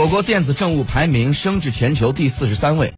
我国电子政务排名升至全球第四十三位。